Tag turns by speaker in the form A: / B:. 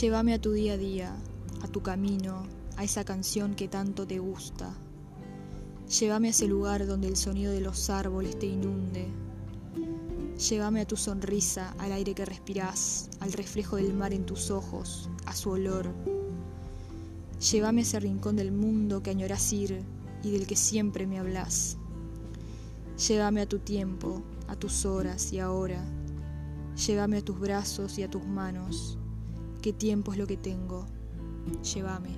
A: Llévame a tu día a día, a tu camino, a esa canción que tanto te gusta. Llévame a ese lugar donde el sonido de los árboles te inunde. Llévame a tu sonrisa, al aire que respirás, al reflejo del mar en tus ojos, a su olor. Llévame a ese rincón del mundo que añoras ir y del que siempre me hablas. Llévame a tu tiempo, a tus horas y ahora. Llévame a tus brazos y a tus manos qué tiempo es lo que tengo. Llévame.